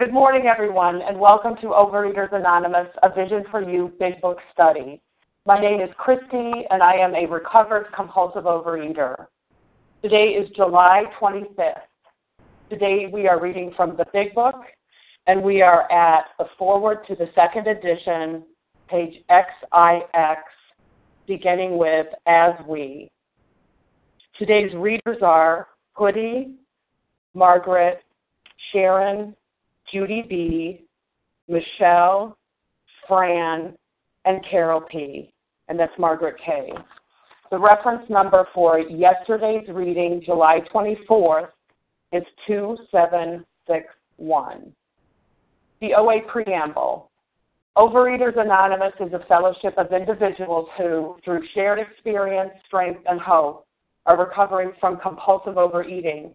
Good morning, everyone, and welcome to Overeaters Anonymous, a Vision for You Big Book Study. My name is Christy, and I am a recovered compulsive overeater. Today is July 25th. Today we are reading from the Big Book, and we are at the foreword to the second edition, page XIX, beginning with As We. Today's readers are Hoodie, Margaret, Sharon, Judy B., Michelle, Fran, and Carol P., and that's Margaret K. The reference number for yesterday's reading, July 24th, is 2761. The OA Preamble. Overeaters Anonymous is a fellowship of individuals who, through shared experience, strength, and hope, are recovering from compulsive overeating.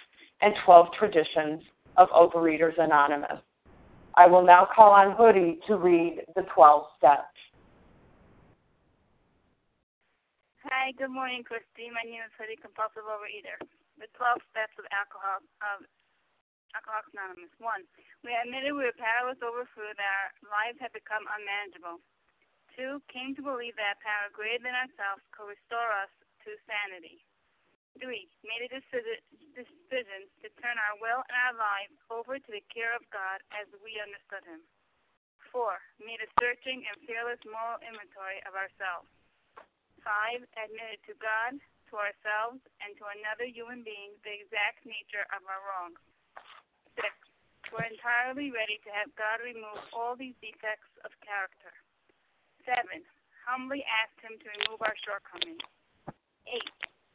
and 12 traditions of Overeaters Anonymous. I will now call on Hoodie to read the 12 steps. Hi, good morning, Christy. My name is Hoodie, compulsive overeater. The 12 steps of alcohol of Alcoholics Anonymous. One, we admitted we were powerless over food, that our lives had become unmanageable. Two, came to believe that power greater than ourselves could restore us to sanity. Three, made a decision, to turn our will and our lives over to the care of God as we understood Him. Four, made a searching and fearless moral inventory of ourselves. Five, admitted to God, to ourselves, and to another human being the exact nature of our wrongs. Six, we're entirely ready to have God remove all these defects of character. Seven, humbly asked Him to remove our shortcomings. Eight,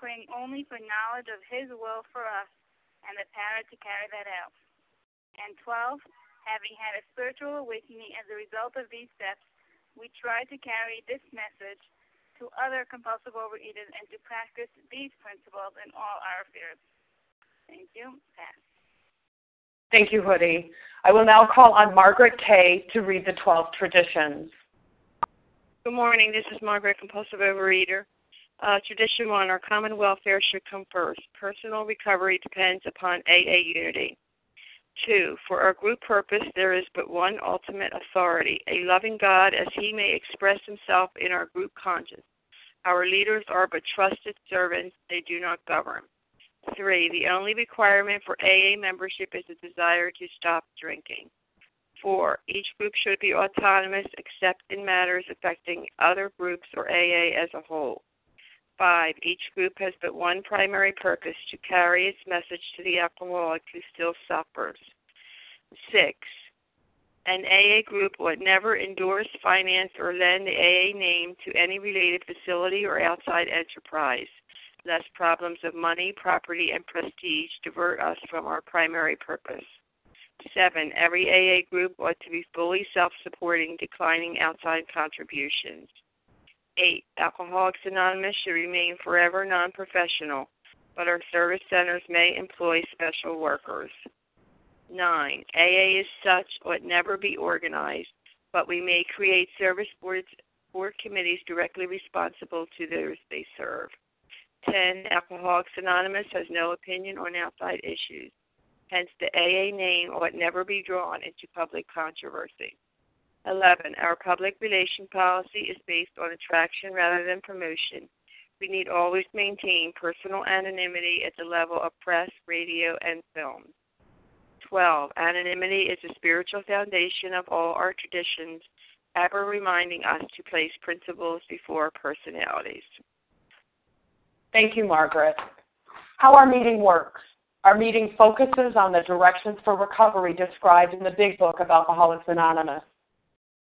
praying only for knowledge of His will for us and the power to carry that out. And 12, having had a spiritual awakening as a result of these steps, we try to carry this message to other compulsive overeaters and to practice these principles in all our affairs. Thank you. Pass. Thank you, Hoodie. I will now call on Margaret Kay to read the 12 traditions. Good morning. This is Margaret, compulsive overeater. Uh, tradition one, our common welfare should come first. Personal recovery depends upon AA unity. Two, for our group purpose, there is but one ultimate authority, a loving God as he may express himself in our group conscience. Our leaders are but trusted servants, they do not govern. Three, the only requirement for AA membership is a desire to stop drinking. Four, each group should be autonomous except in matters affecting other groups or AA as a whole. Five, each group has but one primary purpose to carry its message to the alcoholic who still suffers. Six, an AA group would never endorse, finance, or lend the AA name to any related facility or outside enterprise, lest problems of money, property, and prestige divert us from our primary purpose. Seven, every AA group ought to be fully self supporting, declining outside contributions. 8. Alcoholics Anonymous should remain forever non professional, but our service centers may employ special workers. 9. AA is such ought never be organized, but we may create service boards board committees directly responsible to those they serve. 10. Alcoholics Anonymous has no opinion on outside issues. Hence, the AA name ought never be drawn into public controversy. 11. Our public relation policy is based on attraction rather than promotion. We need always maintain personal anonymity at the level of press, radio, and film. 12. Anonymity is the spiritual foundation of all our traditions, ever reminding us to place principles before personalities. Thank you, Margaret. How our meeting works. Our meeting focuses on the directions for recovery described in the Big Book of Alcoholics Anonymous.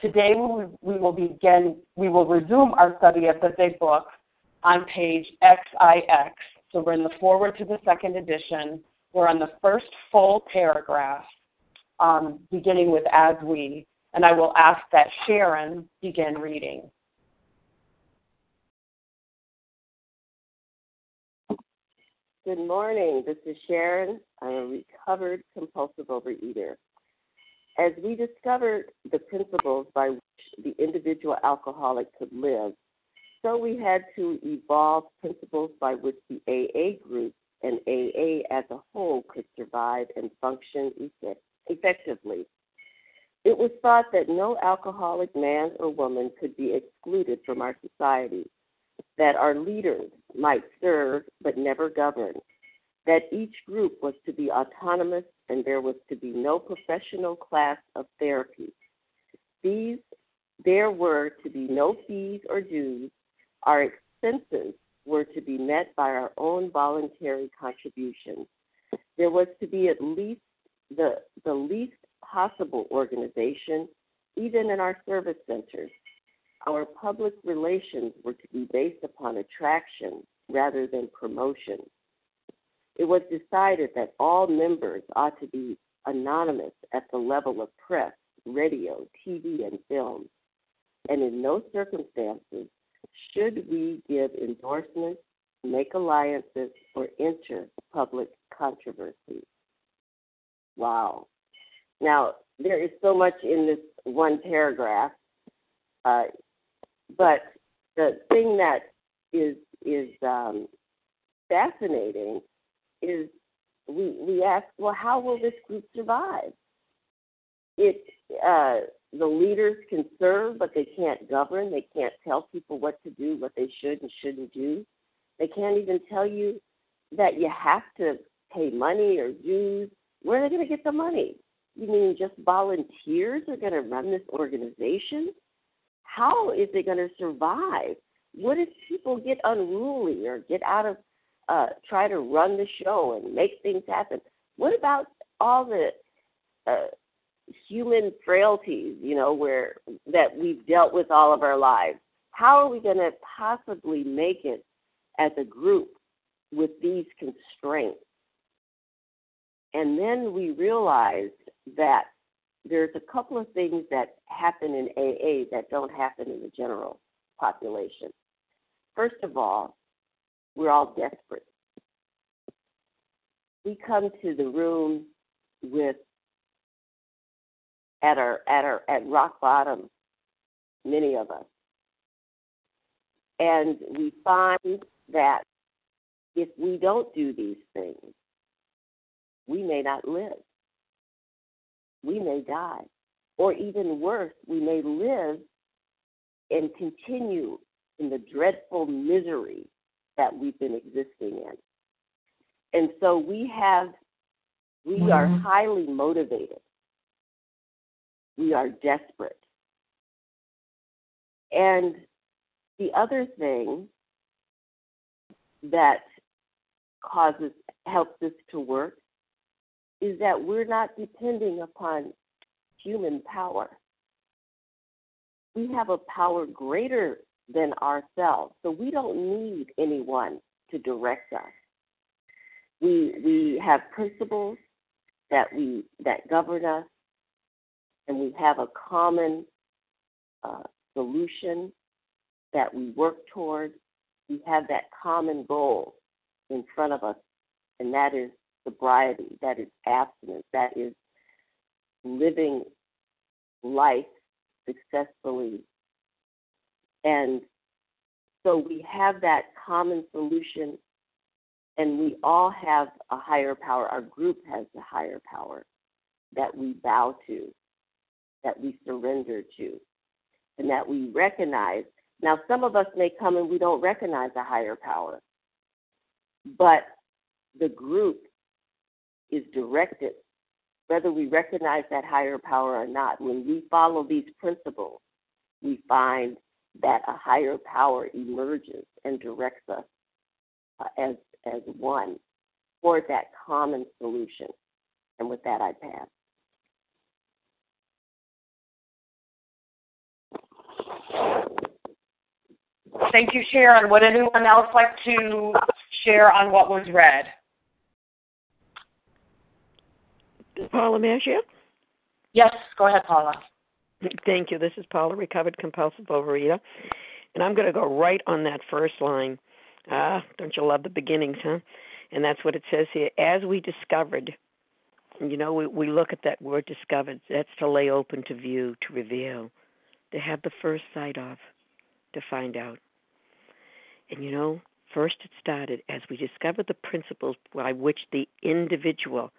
Today we will begin, we will resume our study of the Big Book on page XIX. So we're in the foreword to the second edition. We're on the first full paragraph, um, beginning with as we and I will ask that Sharon begin reading. Good morning. This is Sharon. I'm a recovered compulsive overeater. As we discovered the principles by which the individual alcoholic could live, so we had to evolve principles by which the AA group and AA as a whole could survive and function effect- effectively. It was thought that no alcoholic man or woman could be excluded from our society, that our leaders might serve but never govern, that each group was to be autonomous and there was to be no professional class of therapy. These there were to be no fees or dues. Our expenses were to be met by our own voluntary contributions. There was to be at least the, the least possible organization, even in our service centers. Our public relations were to be based upon attraction rather than promotion. It was decided that all members ought to be anonymous at the level of press, radio, TV, and film, and in no circumstances should we give endorsements, make alliances, or enter public controversy. Wow. Now, there is so much in this one paragraph, uh, but the thing that is is um, fascinating is we we ask, well, how will this group survive? It uh, the leaders can serve, but they can't govern. They can't tell people what to do, what they should and shouldn't do. They can't even tell you that you have to pay money or dues. Where are they going to get the money? You mean just volunteers are going to run this organization? How is it going to survive? What if people get unruly or get out of, uh, try to run the show and make things happen? What about all the uh, human frailties, you know, where that we've dealt with all of our lives? How are we going to possibly make it as a group with these constraints? And then we realized that there's a couple of things that happen in AA that don't happen in the general population. First of all, we're all desperate. We come to the room with at our at our at rock bottom, many of us. And we find that if we don't do these things, we may not live we may die. Or even worse, we may live and continue in the dreadful misery that we've been existing in. And so we have, we mm-hmm. are highly motivated. We are desperate. And the other thing that causes, helps us to work is that we're not depending upon human power. We have a power greater than ourselves, so we don't need anyone to direct us. We we have principles that we that govern us, and we have a common uh, solution that we work toward. We have that common goal in front of us, and that is sobriety, that is abstinence, that is living life successfully. And so we have that common solution, and we all have a higher power. Our group has a higher power that we bow to, that we surrender to, and that we recognize. Now, some of us may come and we don't recognize a higher power, but the group is directed, whether we recognize that higher power or not. When we follow these principles, we find that a higher power emerges and directs us uh, as as one toward that common solution. And with that, I pass. Thank you, Sharon. Would anyone else like to share on what was read? Paula Maggio? Yes, go ahead, Paula. Thank you. This is Paula, recovered compulsive overeater. And I'm going to go right on that first line. Ah, don't you love the beginnings, huh? And that's what it says here. As we discovered, you know, we, we look at that word discovered. That's to lay open to view, to reveal, to have the first sight of, to find out. And you know, first it started as we discovered the principles by which the individual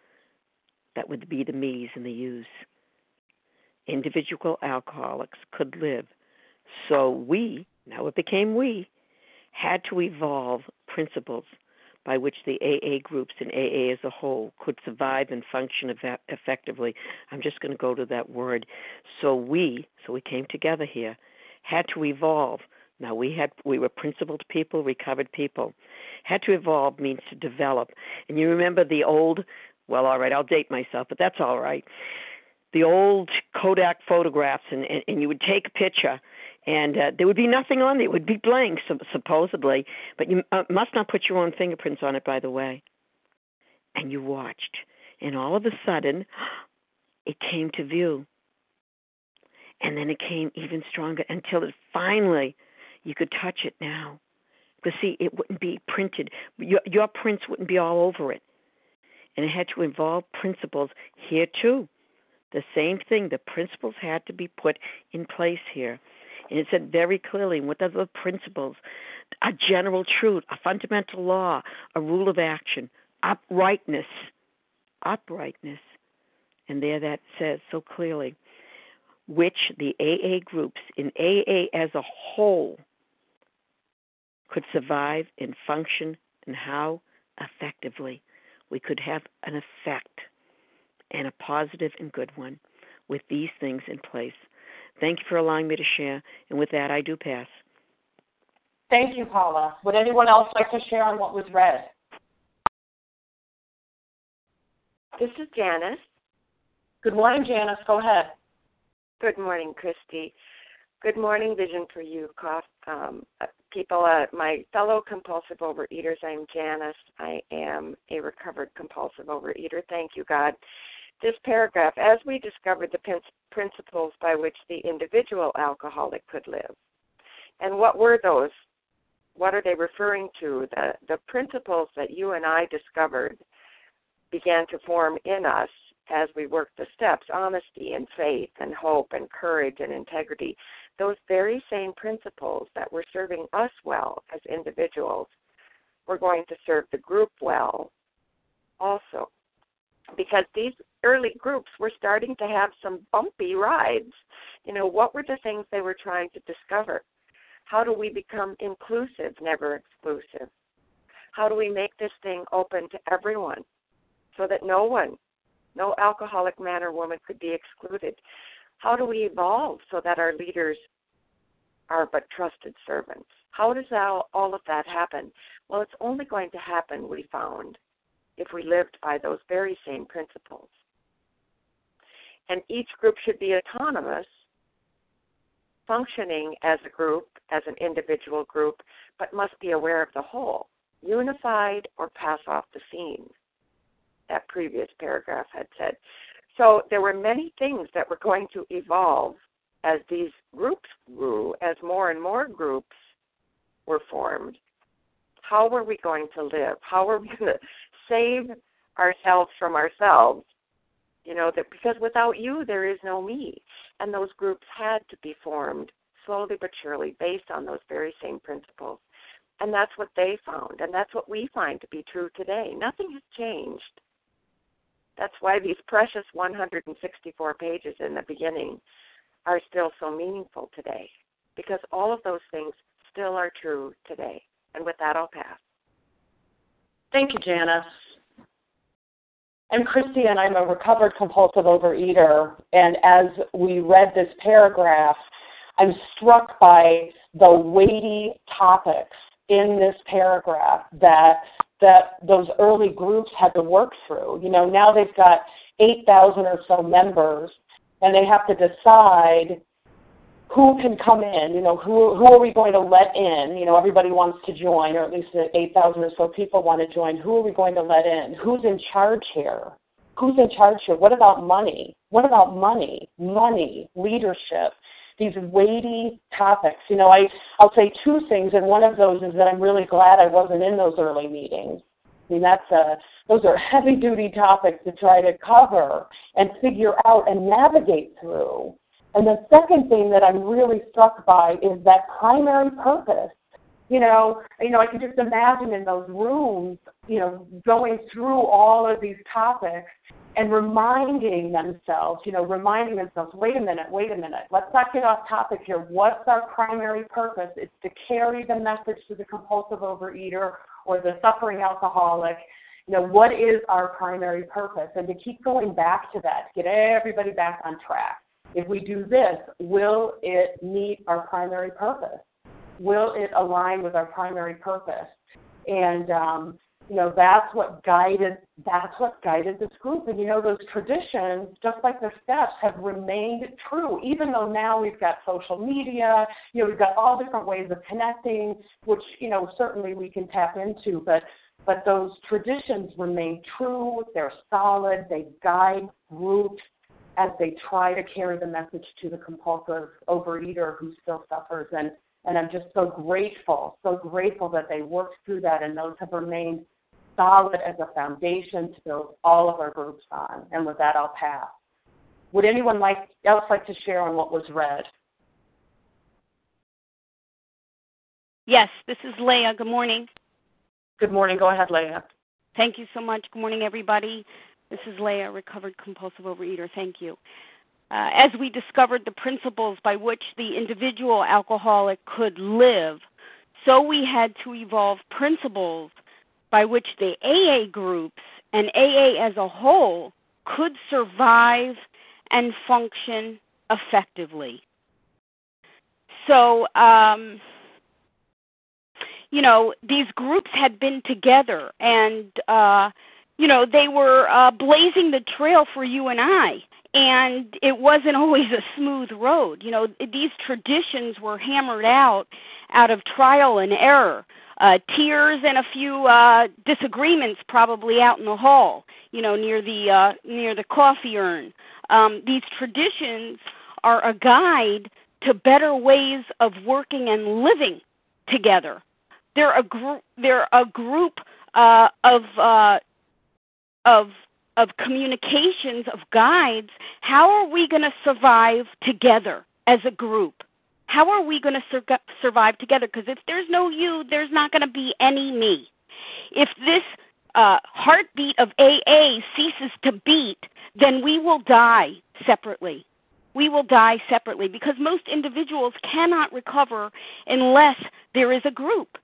that would be the me's and the you's. Individual alcoholics could live. So we, now it became we, had to evolve principles by which the AA groups and AA as a whole could survive and function effectively. I'm just going to go to that word. So we, so we came together here, had to evolve. Now we had we were principled people, recovered people. Had to evolve means to develop. And you remember the old well, all right, I'll date myself, but that's all right. The old Kodak photographs, and, and, and you would take a picture, and uh, there would be nothing on it. It would be blank, so, supposedly, but you uh, must not put your own fingerprints on it, by the way. And you watched, and all of a sudden, it came to view. And then it came even stronger until it finally, you could touch it now. Because see, it wouldn't be printed. Your, your prints wouldn't be all over it and it had to involve principles here too. The same thing, the principles had to be put in place here. And it said very clearly what are the principles? A general truth, a fundamental law, a rule of action, uprightness. Uprightness. And there that says so clearly, which the AA groups in AA as a whole could survive and function and how effectively we could have an effect and a positive and good one with these things in place. Thank you for allowing me to share, and with that, I do pass. Thank you, Paula. Would anyone else like to share on what was read? This is Janice. Good morning, Janice. Go ahead. Good morning, Christy. Good morning, Vision for You, um, people, uh, my fellow compulsive overeaters. I'm Janice. I am a recovered compulsive overeater. Thank you, God. This paragraph, as we discovered the principles by which the individual alcoholic could live. And what were those? What are they referring to? The, the principles that you and I discovered began to form in us as we worked the steps honesty and faith and hope and courage and integrity those very same principles that were serving us well as individuals were going to serve the group well also. Because these early groups were starting to have some bumpy rides. You know, what were the things they were trying to discover? How do we become inclusive, never exclusive? How do we make this thing open to everyone so that no one, no alcoholic man or woman could be excluded? How do we evolve so that our leaders are but trusted servants? How does all, all of that happen? Well, it's only going to happen, we found, if we lived by those very same principles. And each group should be autonomous, functioning as a group, as an individual group, but must be aware of the whole, unified or pass off the scene. That previous paragraph had said. So there were many things that were going to evolve as these groups grew, as more and more groups were formed. How were we going to live? How were we going to save ourselves from ourselves? You know, that because without you there is no me. And those groups had to be formed slowly but surely based on those very same principles. And that's what they found. And that's what we find to be true today. Nothing has changed. That's why these precious 164 pages in the beginning are still so meaningful today. Because all of those things still are true today. And with that, I'll pass. Thank you, Janice. I'm Christy, and I'm a recovered compulsive overeater. And as we read this paragraph, I'm struck by the weighty topics in this paragraph that that those early groups had to work through. You know, now they've got 8,000 or so members, and they have to decide who can come in, you know, who who are we going to let in? You know, everybody wants to join, or at least the 8,000 or so people want to join. Who are we going to let in? Who's in charge here? Who's in charge here? What about money? What about money? Money, leadership, these weighty topics. You know, I I'll say two things, and one of those is that I'm really glad I wasn't in those early meetings. I mean, that's a those are heavy duty topics to try to cover and figure out and navigate through. And the second thing that I'm really struck by is that primary purpose. You know, you know, I can just imagine in those rooms, you know, going through all of these topics and reminding themselves, you know, reminding themselves, wait a minute, wait a minute, let's not get off topic here. What's our primary purpose? It's to carry the message to the compulsive overeater or the suffering alcoholic. You know, what is our primary purpose? And to keep going back to that, to get everybody back on track. If we do this, will it meet our primary purpose? Will it align with our primary purpose? And um, you know that's what guided that's what guided this group and you know those traditions just like the steps have remained true even though now we've got social media you know we've got all different ways of connecting which you know certainly we can tap into but but those traditions remain true they're solid they guide groups as they try to carry the message to the compulsive overeater who still suffers. And, and I'm just so grateful, so grateful that they worked through that and those have remained solid as a foundation to build all of our groups on. And with that, I'll pass. Would anyone like else like to share on what was read? Yes, this is Leah. Good morning. Good morning. Go ahead, Leah. Thank you so much. Good morning, everybody. This is Leah, recovered compulsive overeater. Thank you. Uh, as we discovered the principles by which the individual alcoholic could live, so we had to evolve principles by which the AA groups and AA as a whole could survive and function effectively. So, um, you know, these groups had been together and uh, you know, they were uh, blazing the trail for you and I. And it wasn't always a smooth road. You know, these traditions were hammered out out of trial and error, uh, tears and a few uh, disagreements probably out in the hall. You know, near the uh, near the coffee urn. Um, these traditions are a guide to better ways of working and living together. They're a group. They're a group uh, of uh, of of communications of guides how are we going to survive together as a group how are we going to sur- survive together because if there's no you there's not going to be any me if this uh, heartbeat of AA ceases to beat, then we will die separately. We will die separately because most individuals cannot recover unless there is a group.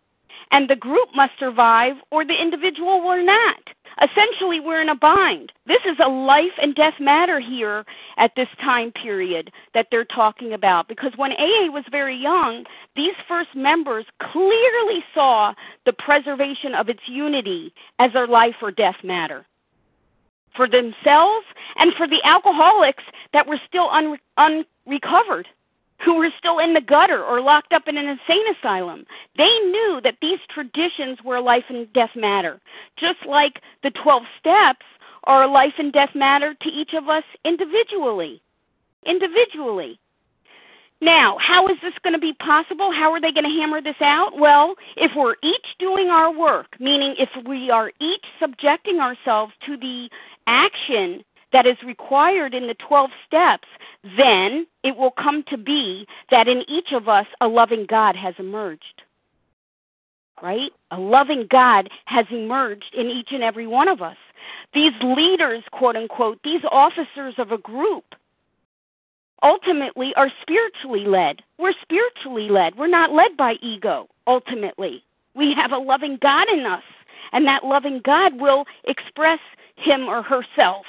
And the group must survive or the individual will not. Essentially, we're in a bind. This is a life and death matter here at this time period that they're talking about. Because when AA was very young, these first members clearly saw the preservation of its unity as a life or death matter for themselves and for the alcoholics that were still un- unrecovered who were still in the gutter or locked up in an insane asylum. They knew that these traditions were a life and death matter, just like the 12 steps are life and death matter to each of us individually. Individually. Now, how is this going to be possible? How are they going to hammer this out? Well, if we're each doing our work, meaning if we are each subjecting ourselves to the action that is required in the 12 steps, then it will come to be that in each of us a loving God has emerged. Right? A loving God has emerged in each and every one of us. These leaders, quote unquote, these officers of a group, ultimately are spiritually led. We're spiritually led. We're not led by ego, ultimately. We have a loving God in us, and that loving God will express him or herself.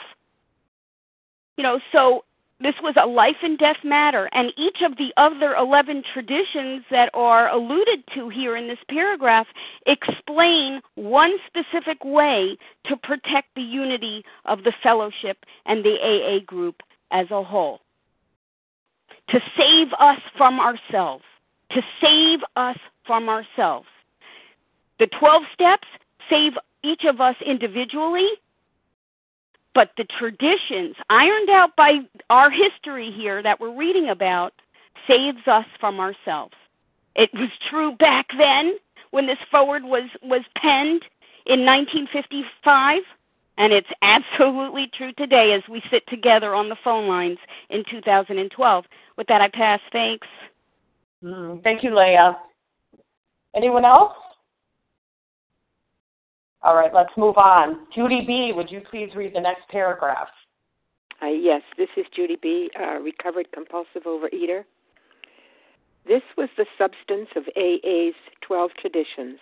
You know, so this was a life and death matter, and each of the other 11 traditions that are alluded to here in this paragraph explain one specific way to protect the unity of the fellowship and the AA group as a whole. To save us from ourselves. To save us from ourselves. The 12 steps save each of us individually but the traditions, ironed out by our history here that we're reading about, saves us from ourselves. It was true back then when this foreword was, was penned in 1955, and it's absolutely true today as we sit together on the phone lines in 2012. With that, I pass. Thanks. Mm, thank you, Leah. Anyone else? All right, let's move on. Judy B., would you please read the next paragraph? Uh, yes, this is Judy B., uh, recovered compulsive overeater. This was the substance of AA's 12 traditions,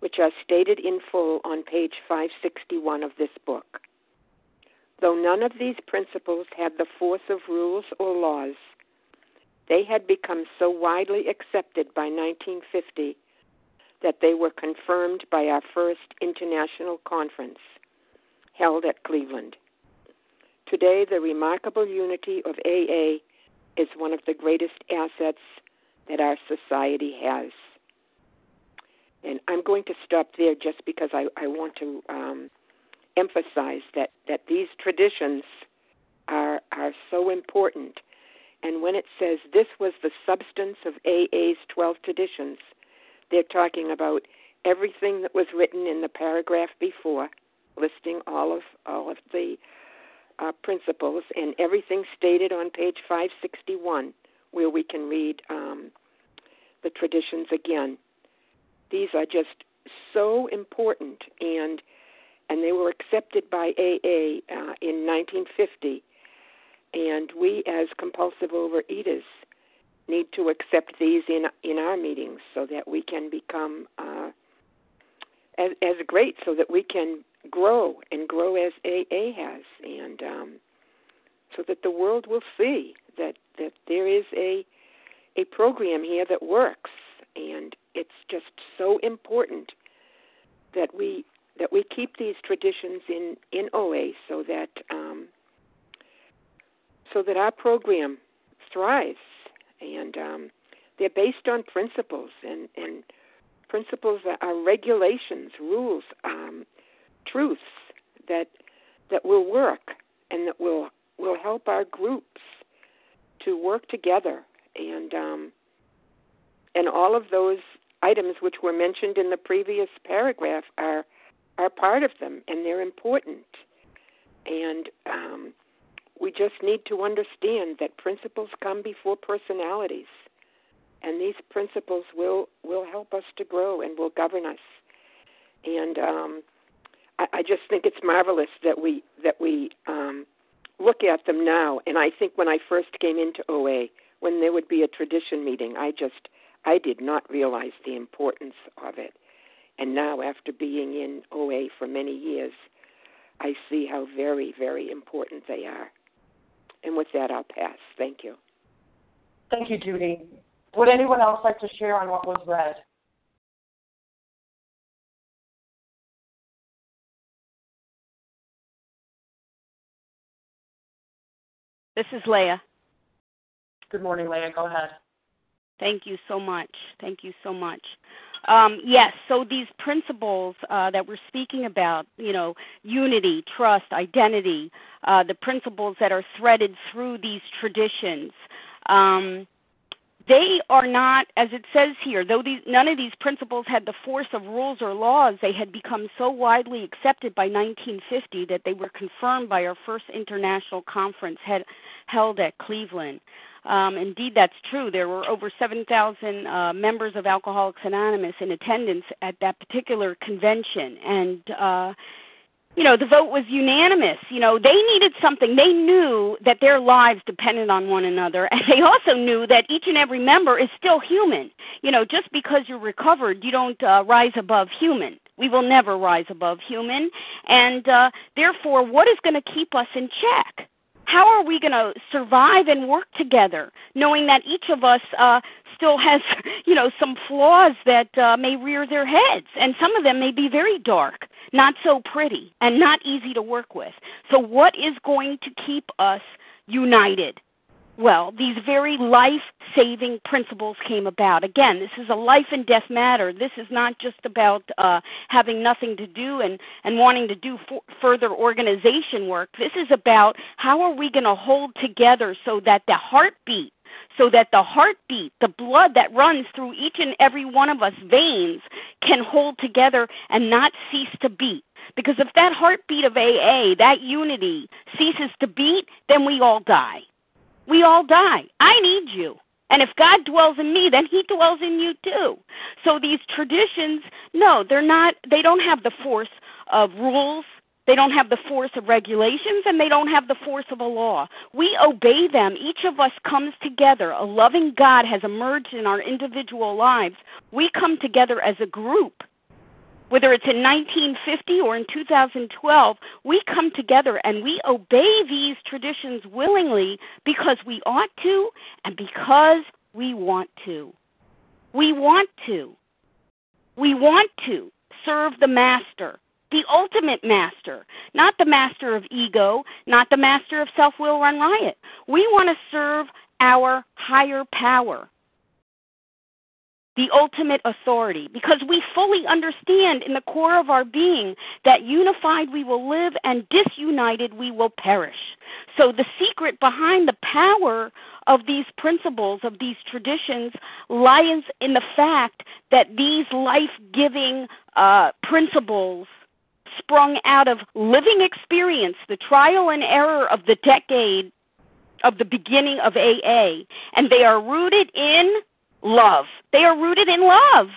which are stated in full on page 561 of this book. Though none of these principles had the force of rules or laws, they had become so widely accepted by 1950 that they were confirmed by our first international conference held at Cleveland. Today, the remarkable unity of AA is one of the greatest assets that our society has. And I'm going to stop there just because I, I want to um, emphasize that, that these traditions are, are so important. And when it says this was the substance of AA's 12 traditions, they're talking about everything that was written in the paragraph before, listing all of all of the uh, principles and everything stated on page 561, where we can read um, the traditions again. These are just so important, and and they were accepted by AA uh, in 1950. And we, as compulsive overeaters, need to accept these in in our meetings so that we can become uh, as as great, so that we can grow and grow as AA has, and um, so that the world will see that that there is a a program here that works, and it's just so important that we that we keep these traditions in in OA so that um, so that our program thrives and um, they're based on principles and and principles are regulations, rules, um, truths that that will work and that will will help our groups to work together. And um, and all of those items which were mentioned in the previous paragraph are are part of them and they're important. And um, we just need to understand that principles come before personalities, and these principles will will help us to grow and will govern us. And um, I, I just think it's marvelous that we that we um, look at them now. And I think when I first came into OA, when there would be a tradition meeting, I just I did not realize the importance of it. And now, after being in OA for many years, I see how very, very important they are. And with that, I'll pass. Thank you. Thank you, Judy. Would anyone else like to share on what was read? This is Leah. Good morning, Leah. Go ahead. Thank you so much. Thank you so much. Um, yes, so these principles uh, that we're speaking about, you know, unity, trust, identity, uh, the principles that are threaded through these traditions, um, they are not, as it says here, though these, none of these principles had the force of rules or laws, they had become so widely accepted by 1950 that they were confirmed by our first international conference had, held at Cleveland. Um, indeed, that's true. There were over 7,000 uh, members of Alcoholics Anonymous in attendance at that particular convention, and uh, you know the vote was unanimous. You know they needed something. They knew that their lives depended on one another, and they also knew that each and every member is still human. You know, just because you're recovered, you don't uh, rise above human. We will never rise above human, and uh, therefore, what is going to keep us in check? How are we going to survive and work together knowing that each of us uh still has you know some flaws that uh, may rear their heads and some of them may be very dark not so pretty and not easy to work with. So what is going to keep us united well, these very life saving principles came about. Again, this is a life and death matter. This is not just about uh, having nothing to do and, and wanting to do f- further organization work. This is about how are we going to hold together so that the heartbeat so that the heartbeat, the blood that runs through each and every one of us veins can hold together and not cease to beat. Because if that heartbeat of AA, that unity, ceases to beat, then we all die we all die. I need you. And if God dwells in me, then he dwells in you too. So these traditions, no, they're not they don't have the force of rules, they don't have the force of regulations, and they don't have the force of a law. We obey them. Each of us comes together. A loving God has emerged in our individual lives. We come together as a group whether it's in 1950 or in 2012, we come together and we obey these traditions willingly because we ought to and because we want to. We want to. We want to serve the master, the ultimate master, not the master of ego, not the master of self will run riot. We want to serve our higher power the ultimate authority, because we fully understand in the core of our being that unified we will live and disunited we will perish. So the secret behind the power of these principles, of these traditions, lies in the fact that these life giving uh, principles sprung out of living experience, the trial and error of the decade of the beginning of AA, and they are rooted in love. They are rooted in love.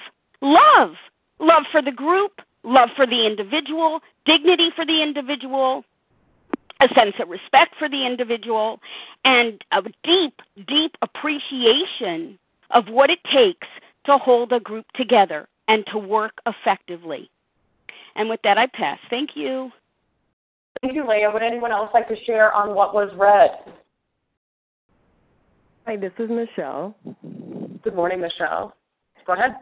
Love. Love for the group, love for the individual, dignity for the individual, a sense of respect for the individual, and a deep, deep appreciation of what it takes to hold a group together and to work effectively. And with that, I pass. Thank you. Thank you, Leah. Would anyone else like to share on what was read? Hi, this is Michelle. Good morning, Michelle. Go ahead.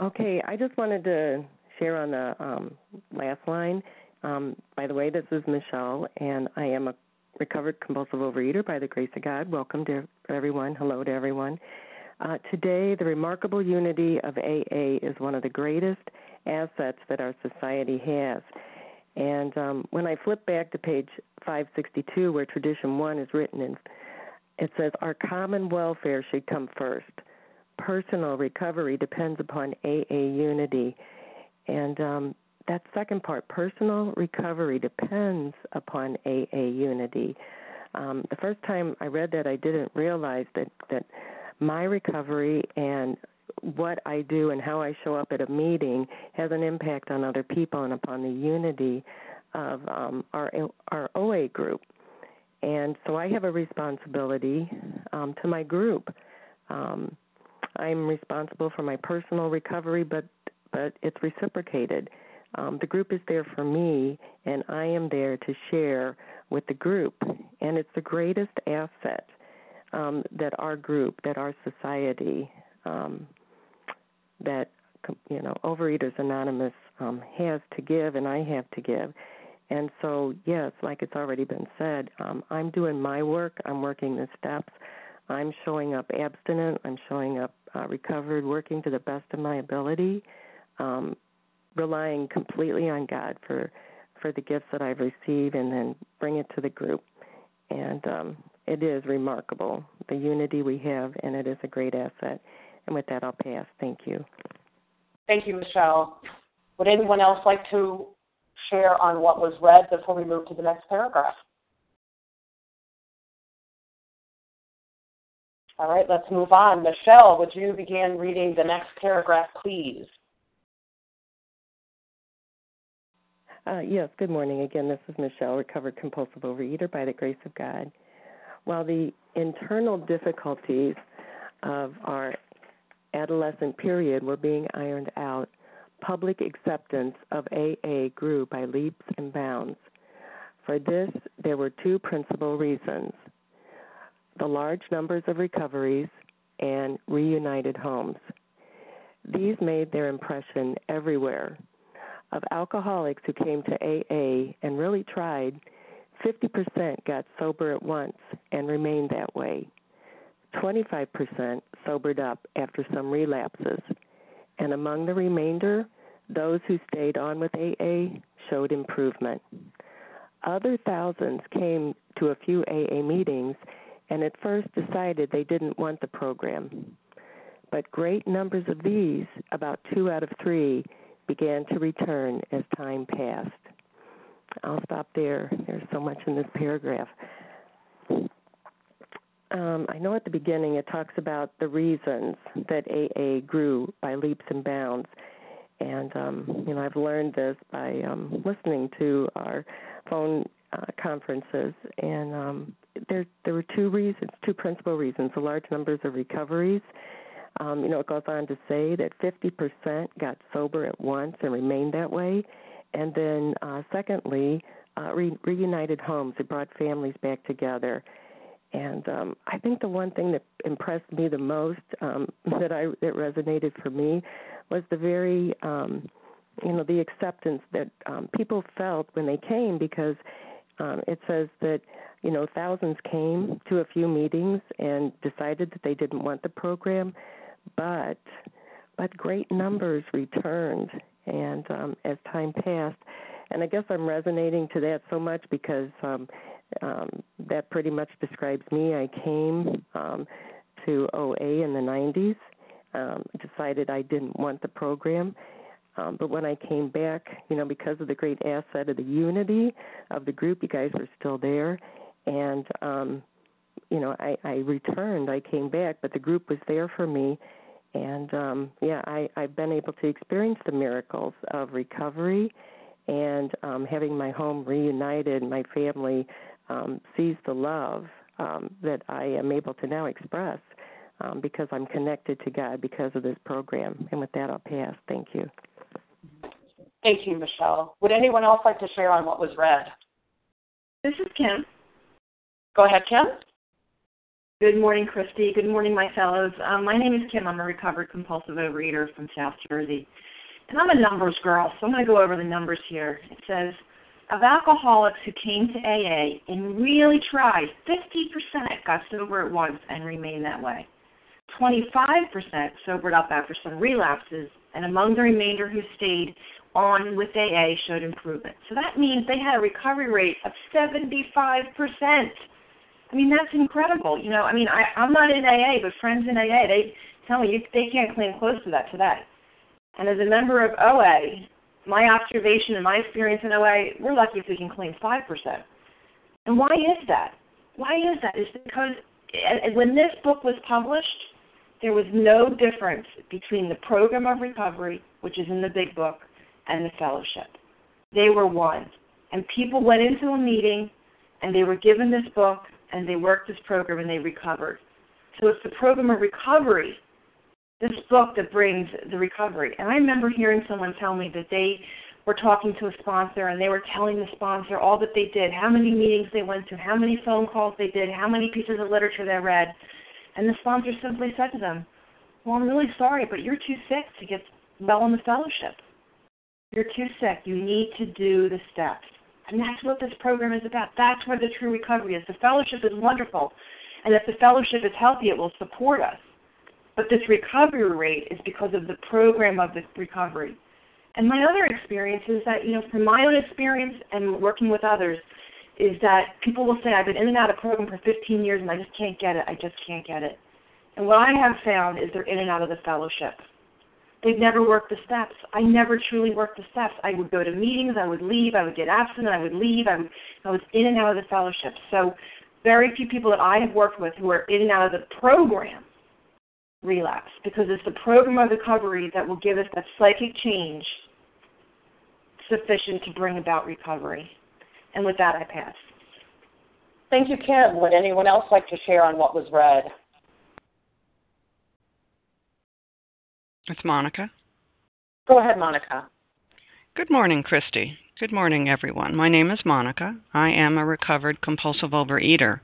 Okay, I just wanted to share on the um, last line. Um, by the way, this is Michelle, and I am a recovered compulsive overeater by the grace of God. Welcome to everyone. Hello to everyone. Uh, today, the remarkable unity of AA is one of the greatest assets that our society has. And um, when I flip back to page 562, where Tradition 1 is written in it says our common welfare should come first. Personal recovery depends upon AA unity. And um, that second part, personal recovery depends upon AA unity. Um, the first time I read that, I didn't realize that, that my recovery and what I do and how I show up at a meeting has an impact on other people and upon the unity of um, our our OA group. And so I have a responsibility um, to my group. Um, I'm responsible for my personal recovery, but but it's reciprocated. Um, the group is there for me, and I am there to share with the group. And it's the greatest asset um, that our group, that our society, um, that you know, Overeaters Anonymous um, has to give, and I have to give. And so, yes, like it's already been said, um, I'm doing my work. I'm working the steps. I'm showing up abstinent. I'm showing up uh, recovered, working to the best of my ability, um, relying completely on God for for the gifts that I've received, and then bring it to the group. And um, it is remarkable the unity we have, and it is a great asset. And with that, I'll pass. Thank you. Thank you, Michelle. Would anyone else like to share on what was read before we move to the next paragraph? All right, let's move on. Michelle, would you begin reading the next paragraph, please? Uh, yes, good morning. Again, this is Michelle, recovered compulsive overeater by the grace of God. While the internal difficulties of our adolescent period were being ironed out, public acceptance of AA grew by leaps and bounds. For this, there were two principal reasons the large numbers of recoveries and reunited homes. These made their impression everywhere. Of alcoholics who came to AA and really tried, 50% got sober at once and remained that way. 25% sobered up after some relapses. And among the remainder, those who stayed on with AA showed improvement. Other thousands came to a few AA meetings and at first decided they didn't want the program. But great numbers of these, about two out of three, began to return as time passed. I'll stop there. There's so much in this paragraph. Um, I know at the beginning it talks about the reasons that AA grew by leaps and bounds. And, um, you know, I've learned this by um, listening to our phone uh, conferences. And um, there, there were two reasons, two principal reasons the large numbers of recoveries. Um, you know, it goes on to say that 50% got sober at once and remained that way. And then, uh, secondly, uh, re- reunited homes. It brought families back together. And um, I think the one thing that impressed me the most, um, that I that resonated for me, was the very, um, you know, the acceptance that um, people felt when they came because um, it says that you know thousands came to a few meetings and decided that they didn't want the program, but but great numbers returned and um, as time passed, and I guess I'm resonating to that so much because um, um, that pretty much describes me. I came um, to OA in the 90s, um, decided I didn't want the program. Um, but when I came back, you know, because of the great asset of the unity of the group, you guys were still there, and um, you know, I, I returned. I came back, but the group was there for me, and um, yeah, I, I've been able to experience the miracles of recovery and um, having my home reunited, my family um, sees the love um, that I am able to now express um, because I'm connected to God because of this program. And with that, I'll pass. Thank you. Thank you, Michelle. Would anyone else like to share on what was read? This is Kim. Go ahead, Kim. Good morning, Christy. Good morning, my fellows. Um, my name is Kim. I'm a recovered compulsive overeater from South Jersey. And I'm a numbers girl, so I'm going to go over the numbers here. It says, of alcoholics who came to AA and really tried, 50% got sober at once and remained that way. 25% sobered up after some relapses, and among the remainder who stayed on with AA showed improvement. So that means they had a recovery rate of 75%. I mean, that's incredible. You know, I mean, I, I'm not in AA, but friends in AA, they tell me you, they can't claim close to that today. And as a member of OA, my observation and my experience in OA, we're lucky if we can claim 5%. And why is that? Why is that? Is because when this book was published, there was no difference between the program of recovery, which is in the big book, and the fellowship. They were one. And people went into a meeting and they were given this book and they worked this program and they recovered. So it's the program of recovery, this book that brings the recovery. And I remember hearing someone tell me that they were talking to a sponsor and they were telling the sponsor all that they did, how many meetings they went to, how many phone calls they did, how many pieces of literature they read. And the sponsor simply said to them, Well, I'm really sorry, but you're too sick to get well in the fellowship. You're too sick. You need to do the steps. And that's what this program is about. That's where the true recovery is. The fellowship is wonderful. And if the fellowship is healthy, it will support us. But this recovery rate is because of the program of the recovery. And my other experience is that, you know, from my own experience and working with others, is that people will say, I've been in and out of program for 15 years and I just can't get it. I just can't get it. And what I have found is they're in and out of the fellowship. They've never worked the steps. I never truly worked the steps. I would go to meetings, I would leave, I would get absent, I would leave. I, would, I was in and out of the fellowship. So, very few people that I have worked with who are in and out of the program relapse because it's the program of recovery that will give us that psychic change sufficient to bring about recovery. And with that, I pass. Thank you, Kim. Would anyone else like to share on what was read? It's Monica. Go ahead, Monica. Good morning, Christy. Good morning, everyone. My name is Monica. I am a recovered compulsive overeater.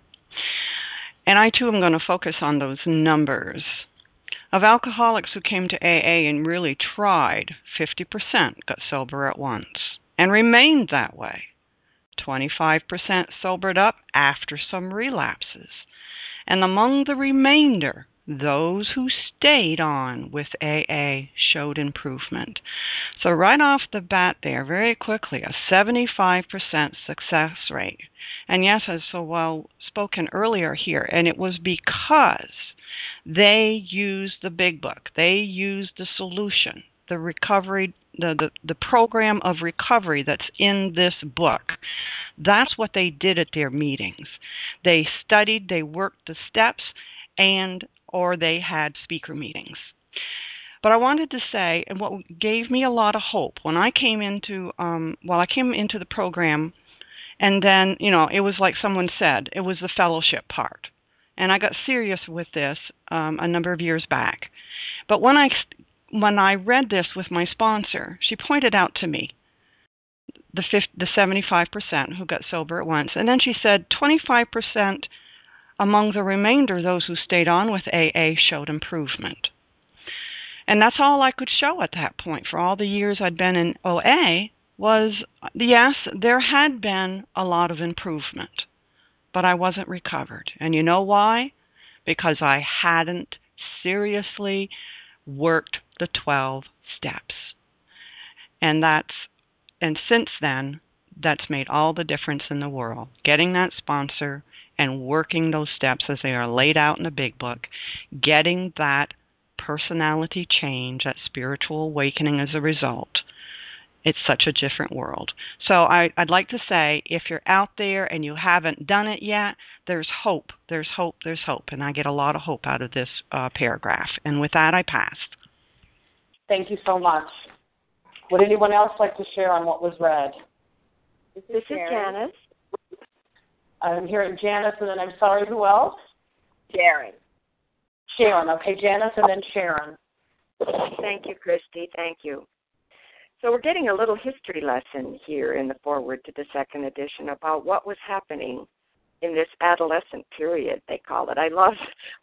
And I too am going to focus on those numbers. Of alcoholics who came to AA and really tried, 50% got sober at once and remained that way. 25% sobered up after some relapses. And among the remainder, those who stayed on with AA showed improvement. So, right off the bat, there, very quickly, a 75% success rate. And yes, as so well spoken earlier here, and it was because they used the big book, they used the solution, the recovery the, the, the program of recovery that's in this book. That's what they did at their meetings. They studied, they worked the steps, and or they had speaker meetings. But I wanted to say, and what gave me a lot of hope when I came into, um, well, I came into the program, and then you know it was like someone said, it was the fellowship part, and I got serious with this um, a number of years back. But when I when I read this with my sponsor, she pointed out to me the 50, the 75% who got sober at once, and then she said 25% among the remainder, those who stayed on with AA showed improvement. And that's all I could show at that point for all the years I'd been in OA was yes, there had been a lot of improvement, but I wasn't recovered. And you know why? Because I hadn't seriously worked the 12 steps. And that's and since then that's made all the difference in the world. Getting that sponsor and working those steps as they are laid out in the big book, getting that personality change, that spiritual awakening as a result. It's such a different world. So I, would like to say if you're out there and you haven't done it yet, there's hope. There's hope. There's hope. And I get a lot of hope out of this uh, paragraph. And with that, I pass. Thank you so much. Would anyone else like to share on what was read? This is, this is Janice. I'm hearing Janice, and then I'm sorry, who else? Sharon. Sharon. Okay, Janice, and then Sharon. Thank you, Christy. Thank you. So we're getting a little history lesson here in the foreword to the second edition about what was happening in this adolescent period they call it. I love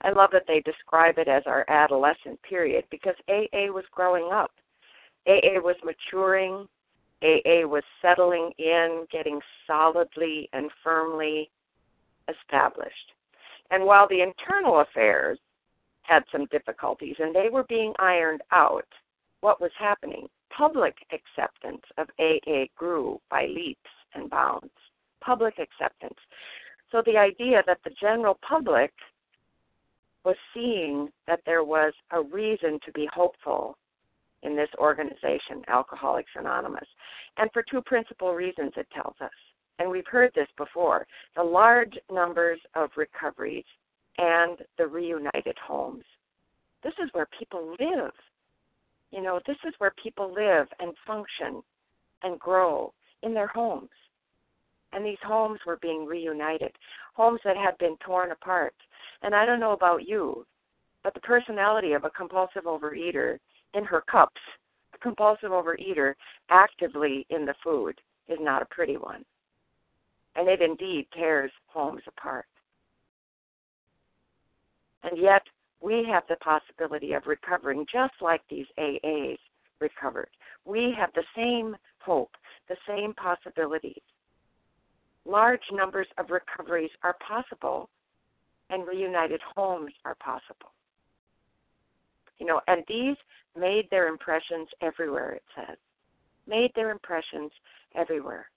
I love that they describe it as our adolescent period because AA was growing up. AA was maturing, AA was settling in, getting solidly and firmly established. And while the internal affairs had some difficulties and they were being ironed out, what was happening? Public acceptance of AA grew by leaps and bounds. Public acceptance. So the idea that the general public was seeing that there was a reason to be hopeful in this organization, Alcoholics Anonymous. And for two principal reasons, it tells us. And we've heard this before the large numbers of recoveries and the reunited homes. This is where people live. You know, this is where people live and function and grow in their homes. And these homes were being reunited, homes that had been torn apart. And I don't know about you, but the personality of a compulsive overeater in her cups, a compulsive overeater actively in the food, is not a pretty one. And it indeed tears homes apart. And yet, we have the possibility of recovering just like these AAs recovered. We have the same hope, the same possibilities. Large numbers of recoveries are possible, and reunited homes are possible. You know, and these made their impressions everywhere, it says. Made their impressions everywhere.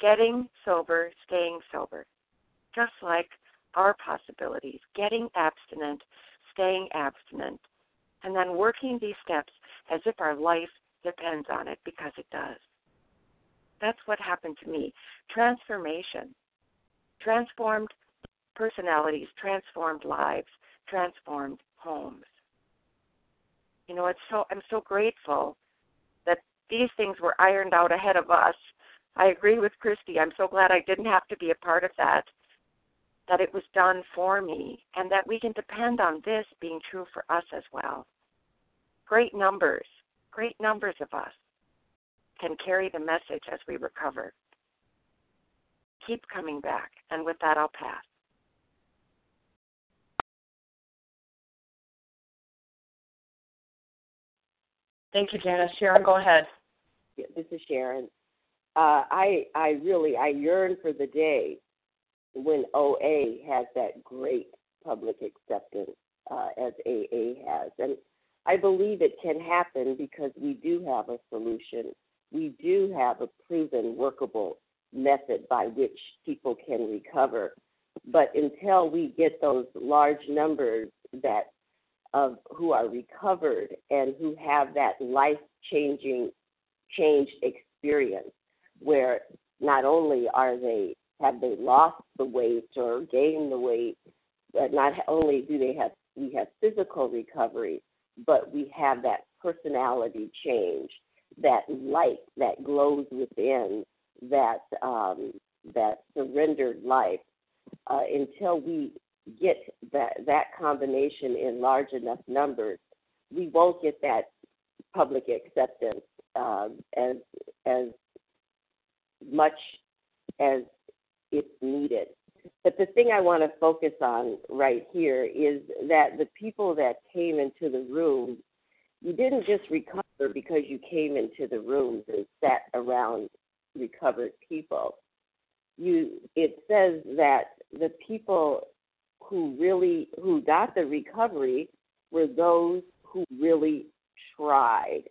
Getting sober, staying sober. Just like our possibilities. Getting abstinent, staying abstinent, and then working these steps as if our life depends on it because it does. That's what happened to me. Transformation. Transformed personalities, transformed lives, transformed homes. You know, it's so I'm so grateful that these things were ironed out ahead of us. I agree with Christy. I'm so glad I didn't have to be a part of that that it was done for me, and that we can depend on this being true for us as well. Great numbers, great numbers of us can carry the message as we recover. Keep coming back, and with that, I'll pass. Thank you, Janice. Sharon, go ahead. This is Sharon. Uh, I I really I yearn for the day when OA has that great public acceptance uh, as AA has. And I believe it can happen because we do have a solution. We do have a proven, workable method by which people can recover. But until we get those large numbers that of who are recovered and who have that life changing changed experience where not only are they have they lost the weight or gained the weight, but not only do they have we have physical recovery, but we have that personality change, that light that glows within, that um, that surrendered life. Uh, until we get that that combination in large enough numbers, we won't get that public acceptance uh, as as much as it's needed. But the thing I want to focus on right here is that the people that came into the room, you didn't just recover because you came into the rooms and sat around recovered people. You it says that the people who really who got the recovery were those who really tried.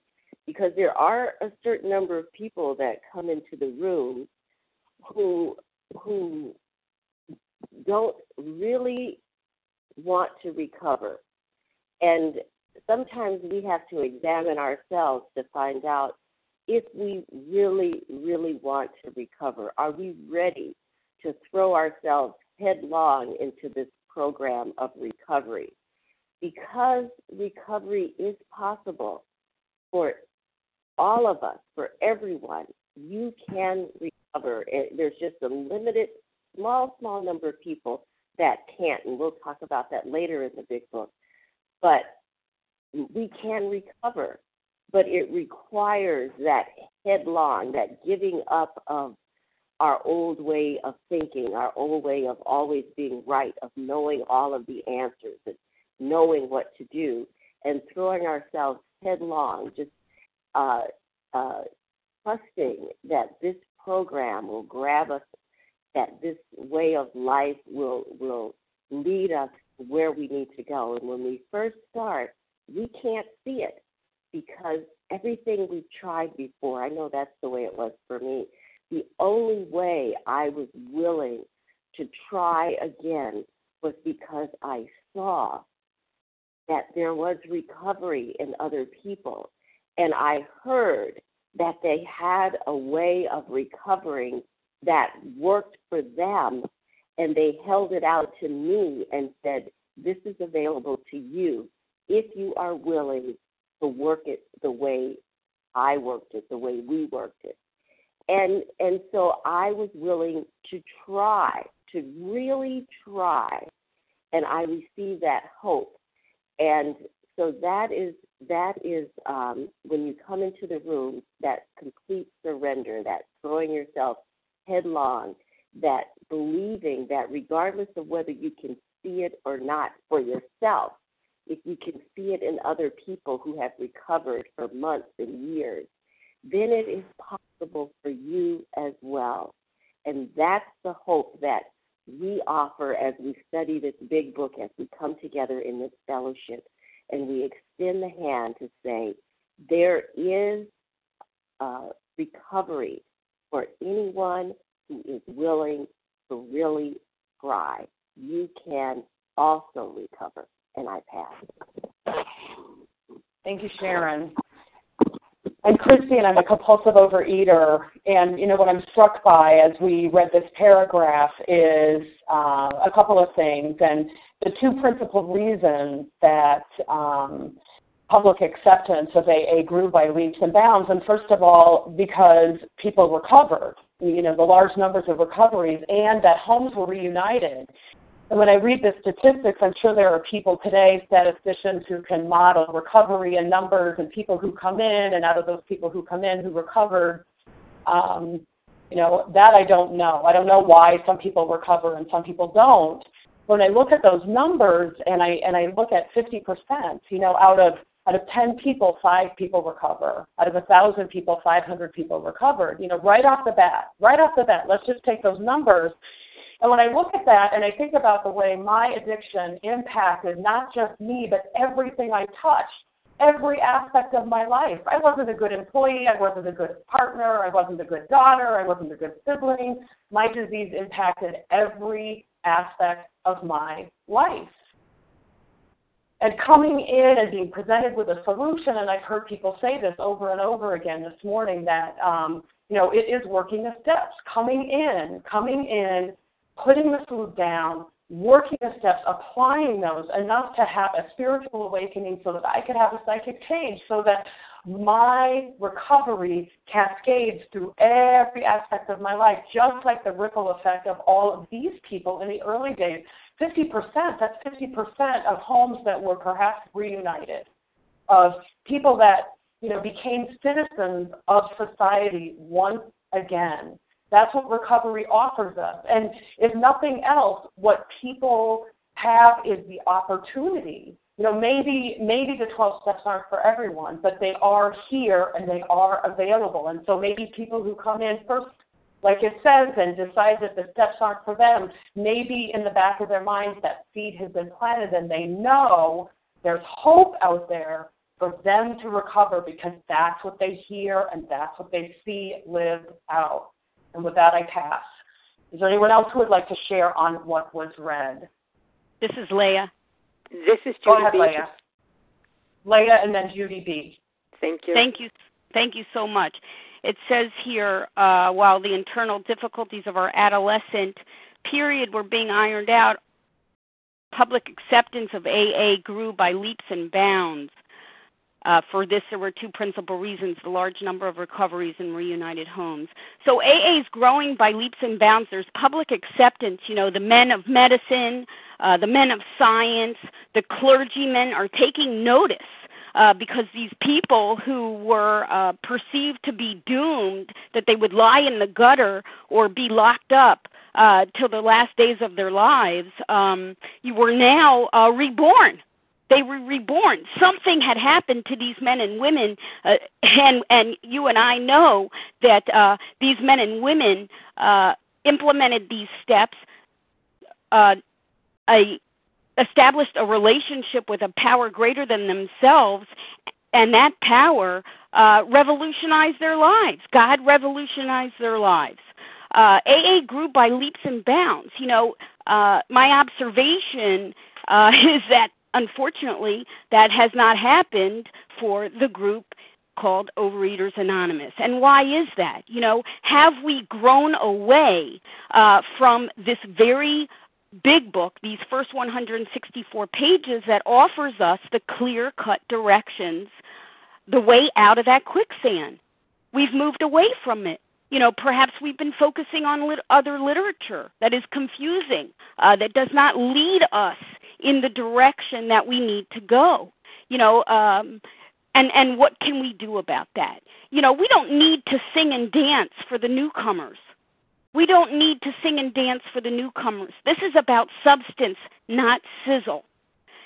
Because there are a certain number of people that come into the room who who don't really want to recover. And sometimes we have to examine ourselves to find out if we really, really want to recover. Are we ready to throw ourselves headlong into this program of recovery? Because recovery is possible for all of us, for everyone, you can recover. There's just a limited, small, small number of people that can't, and we'll talk about that later in the big book. But we can recover, but it requires that headlong, that giving up of our old way of thinking, our old way of always being right, of knowing all of the answers and knowing what to do, and throwing ourselves headlong, just uh, uh, trusting that this program will grab us, that this way of life will will lead us where we need to go. And when we first start, we can't see it because everything we've tried before, I know that's the way it was for me. The only way I was willing to try again was because I saw that there was recovery in other people. And I heard that they had a way of recovering that worked for them and they held it out to me and said, This is available to you if you are willing to work it the way I worked it, the way we worked it. And and so I was willing to try, to really try, and I received that hope. And so that is that is um, when you come into the room, that complete surrender, that throwing yourself headlong, that believing that regardless of whether you can see it or not for yourself, if you can see it in other people who have recovered for months and years, then it is possible for you as well. And that's the hope that we offer as we study this big book, as we come together in this fellowship, and we extend the hand to say, there is uh, recovery for anyone who is willing to really try. You can also recover. And I pass. Thank you, Sharon. I'm Christy, and I'm a compulsive overeater. And you know what I'm struck by as we read this paragraph is uh, a couple of things. And the two principal reasons that um, public acceptance of AA grew by leaps and bounds. And first of all, because people recovered, you know, the large numbers of recoveries, and that homes were reunited. And when I read the statistics, I'm sure there are people today, statisticians, who can model recovery and numbers and people who come in, and out of those people who come in who recovered, um, you know, that I don't know. I don't know why some people recover and some people don't. When I look at those numbers and I and I look at 50%, you know, out of out of 10 people, five people recover. Out of a thousand people, 500 people recovered. You know, right off the bat, right off the bat. Let's just take those numbers and when I look at that and I think about the way my addiction impacted not just me, but everything I touched, every aspect of my life. I wasn't a good employee. I wasn't a good partner. I wasn't a good daughter. I wasn't a good sibling. My disease impacted every aspect of my life. And coming in and being presented with a solution, and I've heard people say this over and over again this morning that, um, you know, it is working the steps. Coming in, coming in putting the food down, working the steps, applying those enough to have a spiritual awakening so that I could have a psychic change, so that my recovery cascades through every aspect of my life, just like the ripple effect of all of these people in the early days. 50%, that's 50% of homes that were perhaps reunited, of people that, you know, became citizens of society once again. That's what recovery offers us. And if nothing else, what people have is the opportunity. You know, maybe maybe the 12 steps aren't for everyone, but they are here and they are available. And so maybe people who come in first, like it says, and decide that the steps aren't for them, maybe in the back of their minds that seed has been planted and they know there's hope out there for them to recover because that's what they hear and that's what they see lived out. And with that, I pass. Is there anyone else who would like to share on what was read? This is Leah. This is Judy Go ahead, B. Leah. Leah and then Judy B. Thank you. Thank you. Thank you so much. It says here, uh, while the internal difficulties of our adolescent period were being ironed out, public acceptance of AA grew by leaps and bounds. Uh, for this, there were two principal reasons the large number of recoveries in reunited homes. So, AA is growing by leaps and bounds. There's public acceptance. You know, the men of medicine, uh, the men of science, the clergymen are taking notice. Uh, because these people who were uh, perceived to be doomed, that they would lie in the gutter or be locked up uh, till the last days of their lives, um, you were now uh, reborn they were reborn. Something had happened to these men and women, uh, and and you and I know that uh, these men and women uh, implemented these steps. Uh, a established a relationship with a power greater than themselves, and that power uh, revolutionized their lives. God revolutionized their lives. Uh, AA grew by leaps and bounds. You know, uh, my observation uh, is that unfortunately, that has not happened for the group called Overeaters Anonymous. And why is that? You know, have we grown away uh, from this very big book, these first 164 pages that offers us the clear cut directions, the way out of that quicksand. We've moved away from it. You know, perhaps we've been focusing on lit- other literature that is confusing, uh, that does not lead us in the direction that we need to go. You know, um, and and what can we do about that? You know, we don't need to sing and dance for the newcomers. We don't need to sing and dance for the newcomers. This is about substance, not sizzle.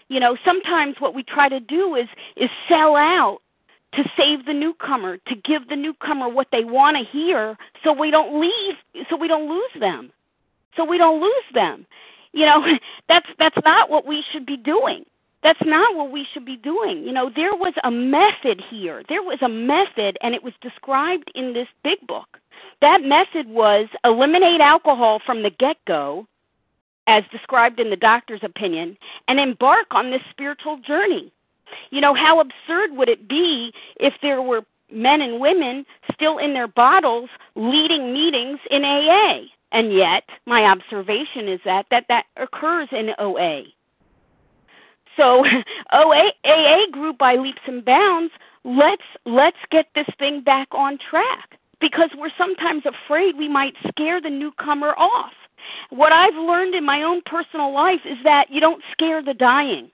You know, sometimes what we try to do is is sell out to save the newcomer, to give the newcomer what they want to hear so we don't leave so we don't lose them. So we don't lose them. You know, that's that's not what we should be doing. That's not what we should be doing. You know, there was a method here. There was a method and it was described in this big book. That method was eliminate alcohol from the get-go as described in the doctor's opinion and embark on this spiritual journey you know, how absurd would it be if there were men and women still in their bottles leading meetings in AA? And yet, my observation is that that, that occurs in OA. So, OA AA grew by leaps and bounds. Let's let's get this thing back on track because we're sometimes afraid we might scare the newcomer off. What I've learned in my own personal life is that you don't scare the dying.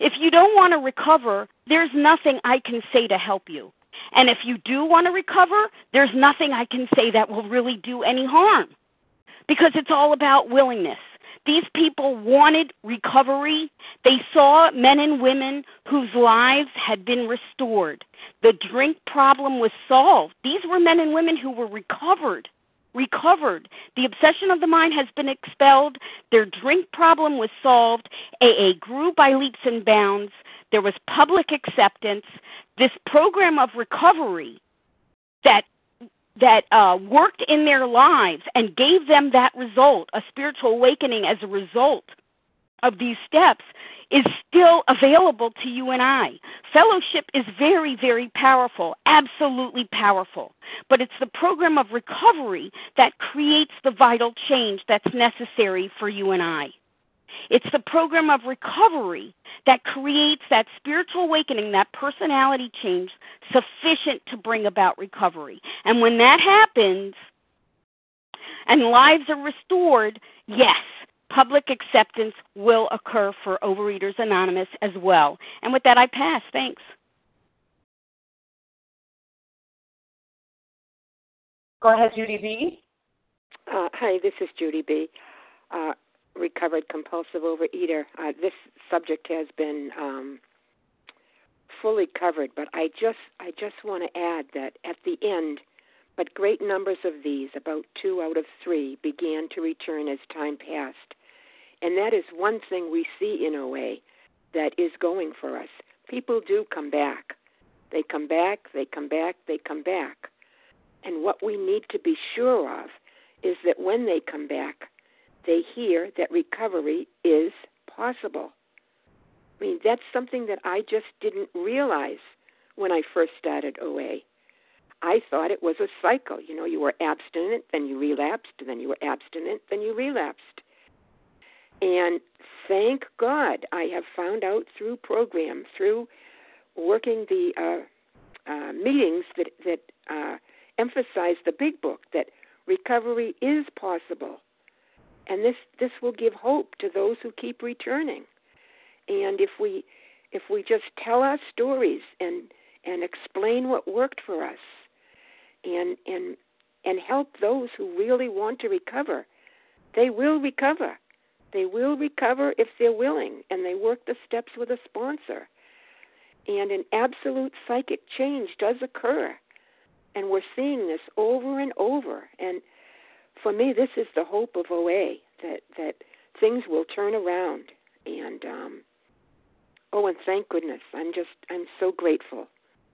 If you don't want to recover, there's nothing I can say to help you. And if you do want to recover, there's nothing I can say that will really do any harm. Because it's all about willingness. These people wanted recovery. They saw men and women whose lives had been restored. The drink problem was solved. These were men and women who were recovered recovered. The obsession of the mind has been expelled. Their drink problem was solved. AA grew by leaps and bounds. There was public acceptance. This program of recovery that that uh, worked in their lives and gave them that result, a spiritual awakening as a result of these steps, is still available to you and I. Fellowship is very, very powerful, absolutely powerful. But it's the program of recovery that creates the vital change that's necessary for you and I. It's the program of recovery that creates that spiritual awakening, that personality change sufficient to bring about recovery. And when that happens and lives are restored, yes, public acceptance will occur for Overeaters Anonymous as well. And with that, I pass. Thanks. Go ahead, Judy B. Uh, hi, this is Judy B. Uh, recovered compulsive overeater. Uh, this subject has been um, fully covered, but I just I just want to add that at the end, but great numbers of these, about two out of three, began to return as time passed. And that is one thing we see in OA that is going for us. People do come back. They come back, they come back, they come back. And what we need to be sure of is that when they come back, they hear that recovery is possible. I mean, that's something that I just didn't realize when I first started OA. I thought it was a cycle. You know, you were abstinent, then you relapsed, then you were abstinent, then you relapsed. And thank God I have found out through program, through working the uh, uh, meetings that, that uh, emphasize the big book, that recovery is possible. And this, this will give hope to those who keep returning. And if we if we just tell our stories and and explain what worked for us and and and help those who really want to recover, they will recover. They will recover if they're willing and they work the steps with a sponsor. And an absolute psychic change does occur. And we're seeing this over and over. And for me, this is the hope of OA that, that things will turn around. And, um, oh, and thank goodness. I'm just, I'm so grateful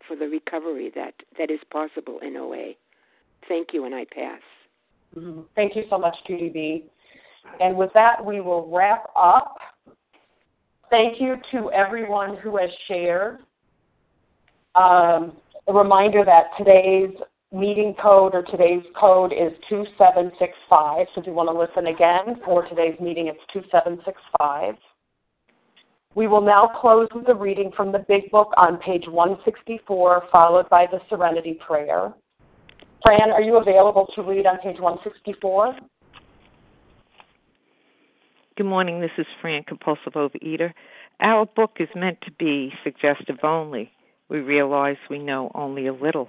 for the recovery that, that is possible in OA. Thank you, and I pass. Mm-hmm. Thank you so much, Judy B. And with that, we will wrap up. Thank you to everyone who has shared. Um, a reminder that today's meeting code or today's code is 2765. So if you want to listen again for today's meeting, it's 2765. We will now close with a reading from the Big Book on page 164, followed by the Serenity Prayer. Fran, are you available to read on page 164? Good morning. This is Fran, compulsive overeater. Our book is meant to be suggestive only. We realize we know only a little.